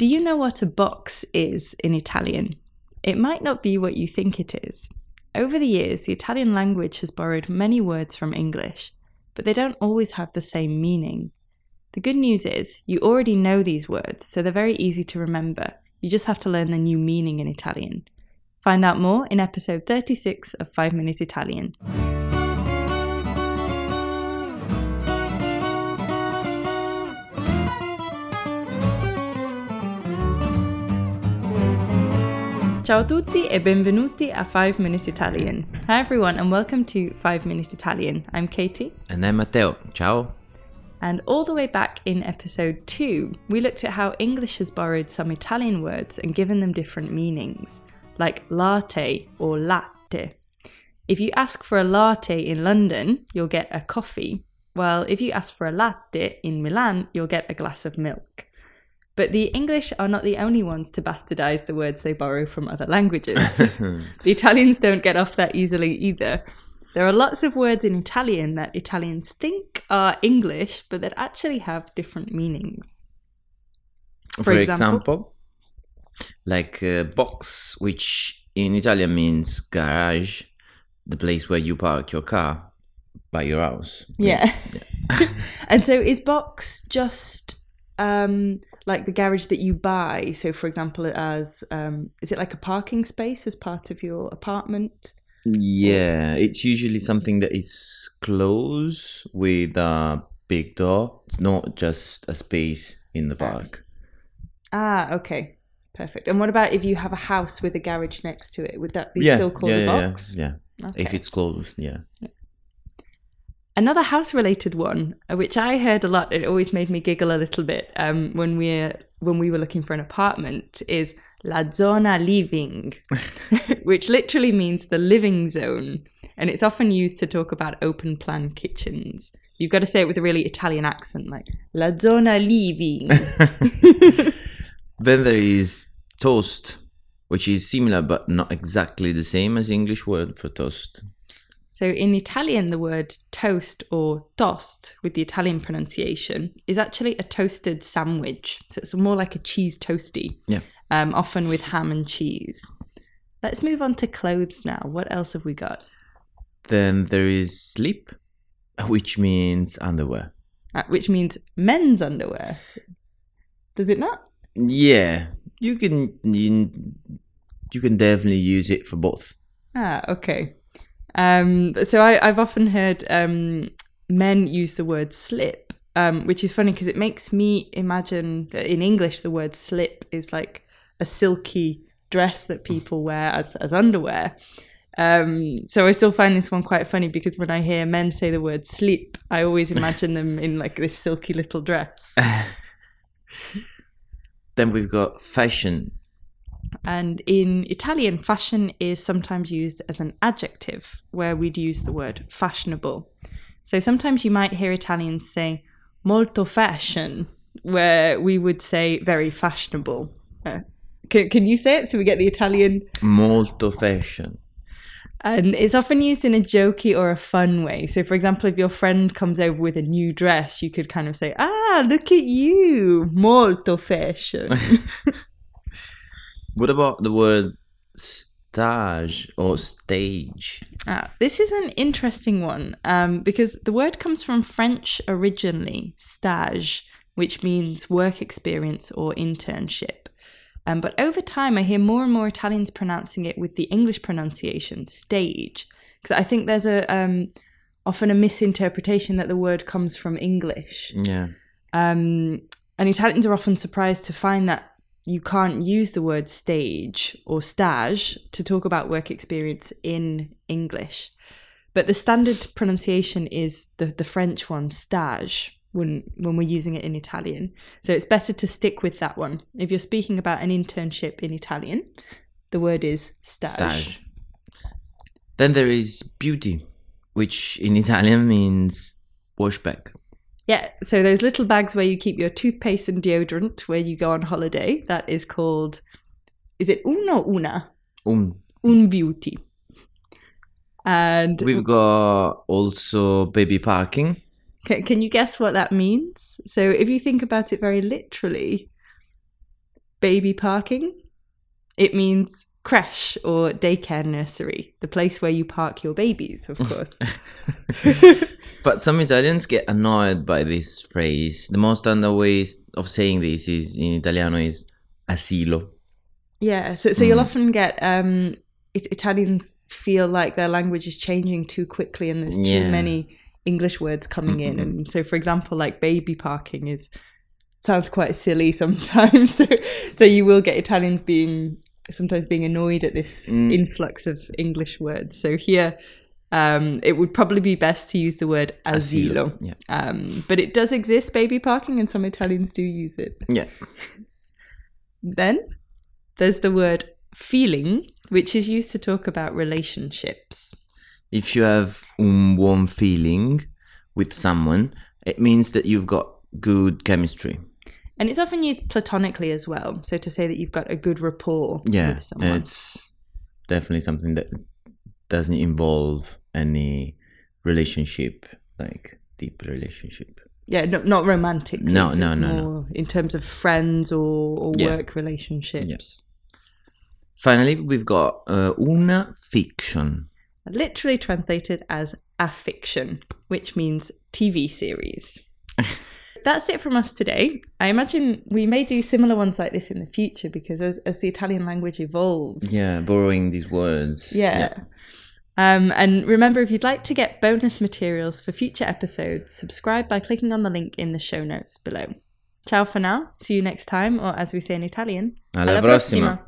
Do you know what a box is in Italian? It might not be what you think it is. Over the years, the Italian language has borrowed many words from English, but they don't always have the same meaning. The good news is, you already know these words, so they're very easy to remember. You just have to learn the new meaning in Italian. Find out more in episode 36 of 5 Minute Italian. Ciao a tutti e benvenuti a 5 Minute Italian. Hi everyone and welcome to 5 Minute Italian. I'm Katie. And I'm Matteo. Ciao. And all the way back in episode 2, we looked at how English has borrowed some Italian words and given them different meanings, like latte or latte. If you ask for a latte in London, you'll get a coffee, while if you ask for a latte in Milan, you'll get a glass of milk. But the English are not the only ones to bastardize the words they borrow from other languages. the Italians don't get off that easily either. There are lots of words in Italian that Italians think are English, but that actually have different meanings. For, For example, example? like uh, box, which in Italian means garage, the place where you park your car by your house. Yeah. and so is box just um, like the garage that you buy? So, for example, as um, is it like a parking space as part of your apartment? Yeah, it's usually something that is close with a big door. It's not just a space in the park. Ah, okay. Perfect. And what about if you have a house with a garage next to it? Would that be yeah, still called yeah, a yeah, box? Yeah, yeah. If it's closed, yeah. Another house related one, uh, which I heard a lot, it always made me giggle a little bit um, when we when we were looking for an apartment, is la zona living, which literally means the living zone, and it's often used to talk about open plan kitchens. You've got to say it with a really Italian accent, like la zona living. Then there is toast, which is similar but not exactly the same as the English word for toast. So in Italian, the word toast or toast with the Italian pronunciation is actually a toasted sandwich. So it's more like a cheese toasty, Yeah. um, often with ham and cheese. Let's move on to clothes now. What else have we got? Then there is slip, which means underwear. Uh, which means men's underwear. Does it not? Yeah, you can you, you can definitely use it for both. Ah, okay. Um, so I, I've often heard um, men use the word slip, um, which is funny because it makes me imagine that in English the word slip is like a silky dress that people wear as, as underwear. Um, so I still find this one quite funny because when I hear men say the word sleep, I always imagine them in like this silky little dress. Then we've got fashion. And in Italian, fashion is sometimes used as an adjective, where we'd use the word fashionable. So sometimes you might hear Italians say molto fashion, where we would say very fashionable. Uh, can, can you say it so we get the Italian? Molto fashion. And it's often used in a jokey or a fun way. So, for example, if your friend comes over with a new dress, you could kind of say, Ah, look at you, molto fashion. What about the word stage or stage? Ah, this is an interesting one um, because the word comes from French originally, stage, which means work experience or internship. Um, but over time, I hear more and more Italians pronouncing it with the English pronunciation, stage, because I think there's a um, often a misinterpretation that the word comes from English. Yeah. Um, and Italians are often surprised to find that you can't use the word stage or stage to talk about work experience in English. But the standard pronunciation is the, the French one, stage, when, when we're using it in Italian. So it's better to stick with that one. If you're speaking about an internship in Italian, the word is stage. Stage. Then there is beauty, which in Italian means wash bag. Yeah, so those little bags where you keep your toothpaste and deodorant where you go on holiday, that is called, is it uno una? Um, Un beauty. And we've got also baby parking. can, can you guess what that means? So if you think about it very literally, baby parking, it means creche or daycare nursery, the place where you park your babies, of course. But some Italians get annoyed by this phrase. The most standard way of saying this is in Italiano is asilo. yeah, so so you'll Mm. often get um, it, Italians feel like their language is changing too quickly and there's too Yeah. many English words coming in. Mhm. And so, for example, like baby parking is sounds quite silly sometimes. so, so you will get Italians being sometimes being annoyed at this Mm. influx of English words. So here. Um, it would probably be best to use the word asilo. Yeah. Um, but it does exist, baby parking, and some Italians do use it. Yeah. Then there's the word feeling, which is used to talk about relationships. If you have un buon feeling with someone, it means that you've got good chemistry. And it's often used platonically as well. So to say that you've got a good rapport Yeah. with someone. It's definitely something that doesn't involve any relationship, like deep relationship. yeah, no, not romantic. No, no, no, no. In terms of friends or, or Yeah. work relationships. Yes. Finally, we've got uh, una fiction. Literally translated as a fiction, which means TV series. That's it from us today. I imagine we may do similar ones like this in the future because as, as the Italian language evolves, Yeah, borrowing these words. Yeah. Um, and remember, if you'd like to get bonus materials for future episodes, subscribe by clicking on the link in the show notes below. Ciao for now. See you next time, or as we say in Italian, Alla prossima.